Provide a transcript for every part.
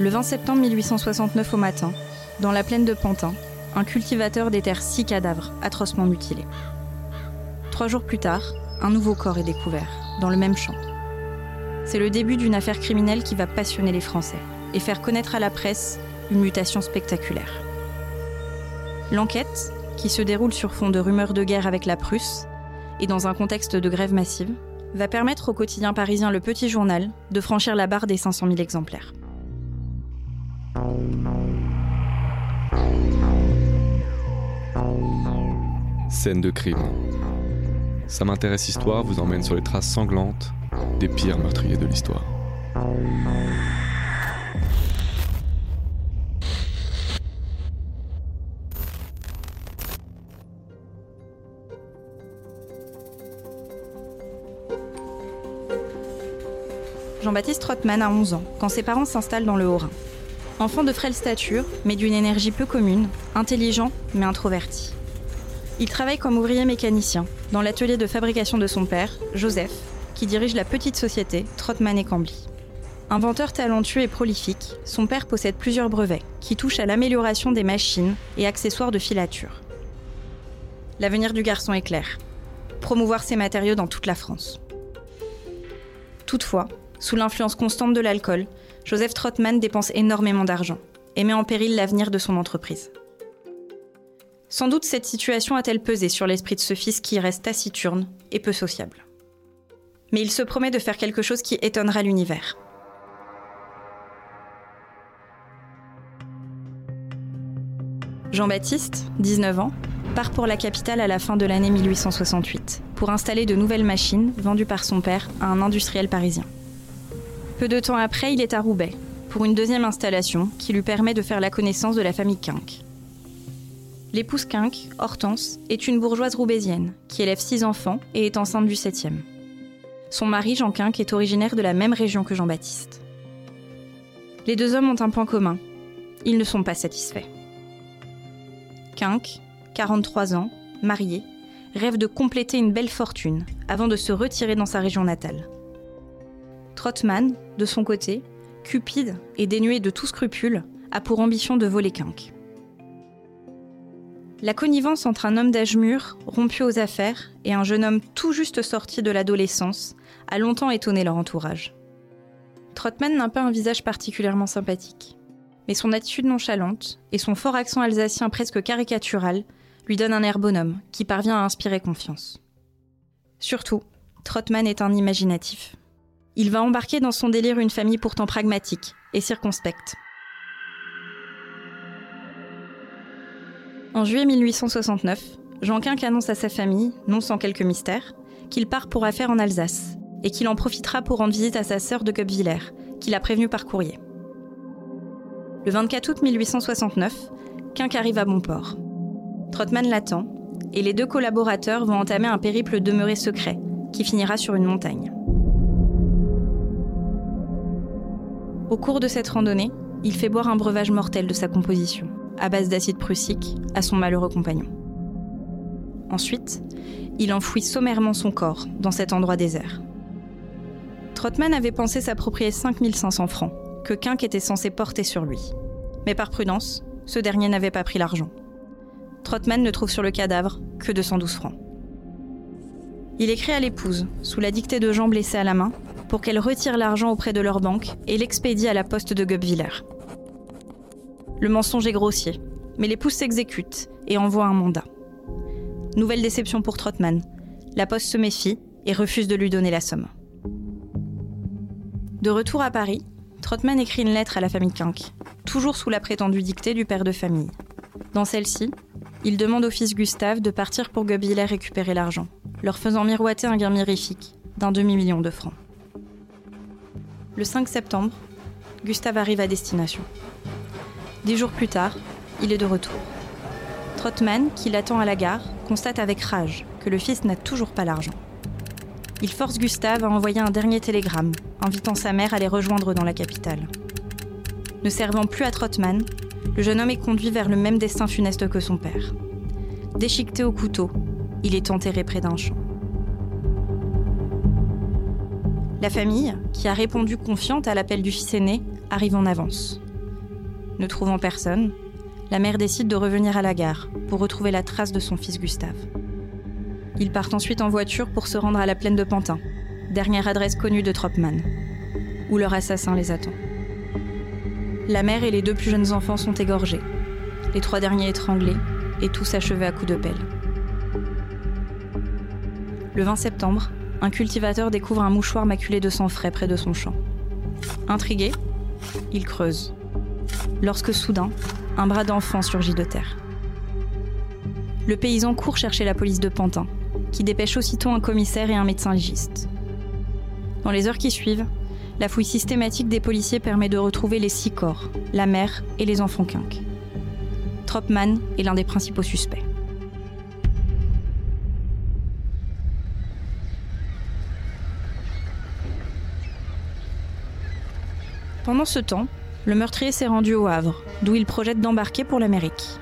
Le 20 septembre 1869 au matin, dans la plaine de Pantin, un cultivateur déterre six cadavres atrocement mutilés. Trois jours plus tard, un nouveau corps est découvert, dans le même champ. C'est le début d'une affaire criminelle qui va passionner les Français et faire connaître à la presse une mutation spectaculaire. L'enquête, qui se déroule sur fond de rumeurs de guerre avec la Prusse et dans un contexte de grève massive, va permettre au quotidien parisien Le Petit Journal de franchir la barre des 500 000 exemplaires. Scène de crime. Ça m'intéresse Histoire vous emmène sur les traces sanglantes des pires meurtriers de l'histoire. Jean-Baptiste Trottmann a 11 ans quand ses parents s'installent dans le Haut-Rhin. Enfant de frêle stature, mais d'une énergie peu commune, intelligent mais introverti. Il travaille comme ouvrier mécanicien dans l'atelier de fabrication de son père, Joseph, qui dirige la petite société Trottmann et Cambly. Inventeur talentueux et prolifique, son père possède plusieurs brevets qui touchent à l'amélioration des machines et accessoires de filature. L'avenir du garçon est clair promouvoir ces matériaux dans toute la France. Toutefois, sous l'influence constante de l'alcool, Joseph Trottmann dépense énormément d'argent et met en péril l'avenir de son entreprise. Sans doute cette situation a-t-elle pesé sur l'esprit de ce fils qui reste taciturne et peu sociable. Mais il se promet de faire quelque chose qui étonnera l'univers. Jean-Baptiste, 19 ans, part pour la capitale à la fin de l'année 1868 pour installer de nouvelles machines vendues par son père à un industriel parisien. Peu de temps après, il est à Roubaix pour une deuxième installation qui lui permet de faire la connaissance de la famille Quinck. L'épouse Quinck, Hortense, est une bourgeoise roubaisienne qui élève six enfants et est enceinte du septième. Son mari, Jean Quinck, est originaire de la même région que Jean-Baptiste. Les deux hommes ont un point commun. Ils ne sont pas satisfaits. Quinck, 43 ans, marié, rêve de compléter une belle fortune avant de se retirer dans sa région natale. Trottmann, de son côté, cupide et dénué de tout scrupule, a pour ambition de voler Quinck. La connivence entre un homme d'âge mûr, rompu aux affaires, et un jeune homme tout juste sorti de l'adolescence a longtemps étonné leur entourage. Trottmann n'a pas un visage particulièrement sympathique, mais son attitude nonchalante et son fort accent alsacien presque caricatural lui donnent un air bonhomme qui parvient à inspirer confiance. Surtout, Trottmann est un imaginatif. Il va embarquer dans son délire une famille pourtant pragmatique et circonspecte. En juillet 1869, Jean Quinck annonce à sa famille, non sans quelques mystères, qu'il part pour affaires en Alsace et qu'il en profitera pour rendre visite à sa sœur de Guebwiller, qu'il a prévenue par courrier. Le 24 août 1869, Quinck arrive à Bonport. Trottmann l'attend et les deux collaborateurs vont entamer un périple demeuré secret qui finira sur une montagne. Au cours de cette randonnée, il fait boire un breuvage mortel de sa composition, à base d'acide prussique, à son malheureux compagnon. Ensuite, il enfouit sommairement son corps dans cet endroit désert. Trottmann avait pensé s'approprier 5500 francs, que Quinck était censé porter sur lui. Mais par prudence, ce dernier n'avait pas pris l'argent. Trottmann ne trouve sur le cadavre que 212 francs. Il écrit à l'épouse, sous la dictée de Jean blessé à la main, pour qu'elle retire l'argent auprès de leur banque et l'expédie à la poste de Guebwiller. Le mensonge est grossier, mais l'épouse s'exécute et envoie un mandat. Nouvelle déception pour Trottmann. La poste se méfie et refuse de lui donner la somme. De retour à Paris, Trottmann écrit une lettre à la famille Quinck, toujours sous la prétendue dictée du père de famille. Dans celle-ci, il demande au fils Gustave de partir pour Guebwiller récupérer l'argent, leur faisant miroiter un gain mirifique d'un demi-million de francs. Le 5 septembre, Gustave arrive à destination. Dix jours plus tard, il est de retour. Trottmann, qui l'attend à la gare, constate avec rage que le fils n'a toujours pas l'argent. Il force Gustave à envoyer un dernier télégramme, invitant sa mère à les rejoindre dans la capitale. Ne servant plus à Trottmann, le jeune homme est conduit vers le même destin funeste que son père. Déchiqueté au couteau, il est enterré près d'un champ. La famille, qui a répondu confiante à l'appel du fils aîné, arrive en avance. Ne trouvant personne, la mère décide de revenir à la gare pour retrouver la trace de son fils Gustave. Ils partent ensuite en voiture pour se rendre à la plaine de Pantin, dernière adresse connue de Tropman, où leur assassin les attend. La mère et les deux plus jeunes enfants sont égorgés, les trois derniers étranglés et tous achevés à coups de pelle. Le 20 septembre, un cultivateur découvre un mouchoir maculé de sang frais près de son champ. Intrigué, il creuse. Lorsque soudain, un bras d'enfant surgit de terre. Le paysan court chercher la police de Pantin, qui dépêche aussitôt un commissaire et un médecin légiste. Dans les heures qui suivent, la fouille systématique des policiers permet de retrouver les six corps, la mère et les enfants quinques. Tropman est l'un des principaux suspects. Pendant ce temps, le meurtrier s'est rendu au Havre, d'où il projette d'embarquer pour l'Amérique.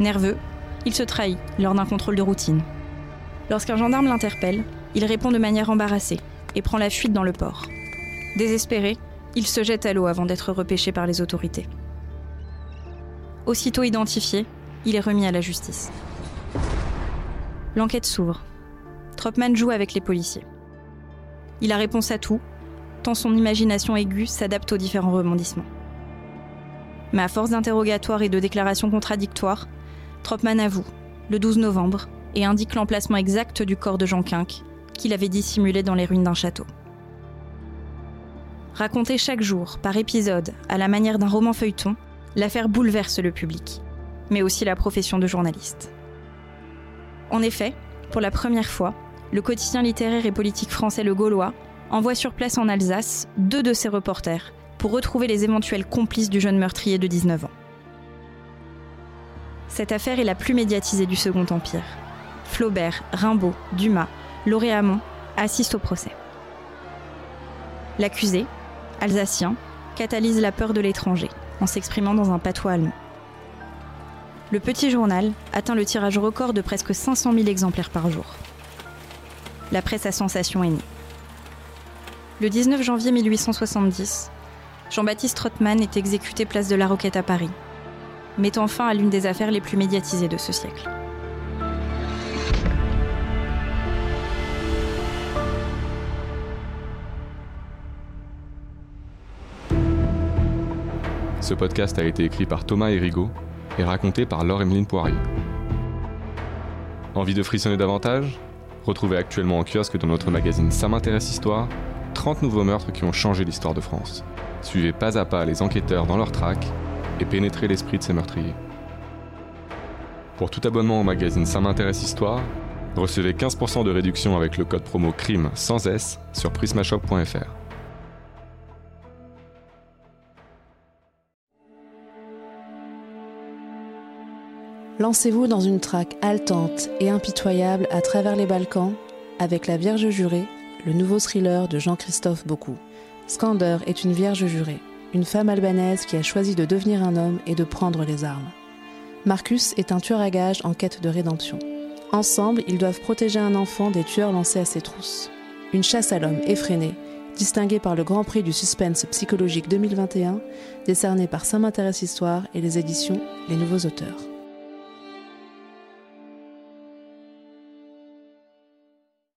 Nerveux, il se trahit lors d'un contrôle de routine. Lorsqu'un gendarme l'interpelle, il répond de manière embarrassée et prend la fuite dans le port. Désespéré, il se jette à l'eau avant d'être repêché par les autorités. Aussitôt identifié, il est remis à la justice. L'enquête s'ouvre. Tropman joue avec les policiers. Il a réponse à tout, son imagination aiguë s'adapte aux différents rebondissements. Mais à force d'interrogatoires et de déclarations contradictoires, Tropman avoue, le 12 novembre, et indique l'emplacement exact du corps de Jean Quinck, qu'il avait dissimulé dans les ruines d'un château. Racontée chaque jour, par épisode, à la manière d'un roman feuilleton, l'affaire bouleverse le public, mais aussi la profession de journaliste. En effet, pour la première fois, le quotidien littéraire et politique français Le Gaulois envoie sur place en Alsace deux de ses reporters pour retrouver les éventuels complices du jeune meurtrier de 19 ans. Cette affaire est la plus médiatisée du Second Empire. Flaubert, Rimbaud, Dumas, Lauré Hamon assistent au procès. L'accusé, alsacien, catalyse la peur de l'étranger en s'exprimant dans un patois allemand. Le petit journal atteint le tirage record de presque 500 000 exemplaires par jour. La presse à sensation est née. Le 19 janvier 1870, Jean-Baptiste Trottmann est exécuté place de la Roquette à Paris, mettant fin à l'une des affaires les plus médiatisées de ce siècle. Ce podcast a été écrit par Thomas Erigo et raconté par Laure-Emeline Poirier. Envie de frissonner davantage? Retrouvez actuellement en kiosque dans notre magazine Ça m'intéresse Histoire 30 nouveaux meurtres qui ont changé l'histoire de France. Suivez pas à pas les enquêteurs dans leur traque et pénétrez l'esprit de ces meurtriers. Pour tout abonnement au magazine Ça m'intéresse Histoire, recevez 15% de réduction avec le code promo CRIME sans S sur prismashop.fr. Lancez-vous dans une traque haletante et impitoyable à travers les Balkans avec La Vierge jurée, le nouveau thriller de Jean-Christophe Beaucoup. Skander est une vierge jurée, une femme albanaise qui a choisi de devenir un homme et de prendre les armes. Marcus est un tueur à gages en quête de rédemption. Ensemble, ils doivent protéger un enfant des tueurs lancés à ses trousses. Une chasse à l'homme effrénée, distinguée par le Grand Prix du suspense psychologique 2021, décerné par Saint m'intéresse Histoire et les éditions Les Nouveaux Auteurs.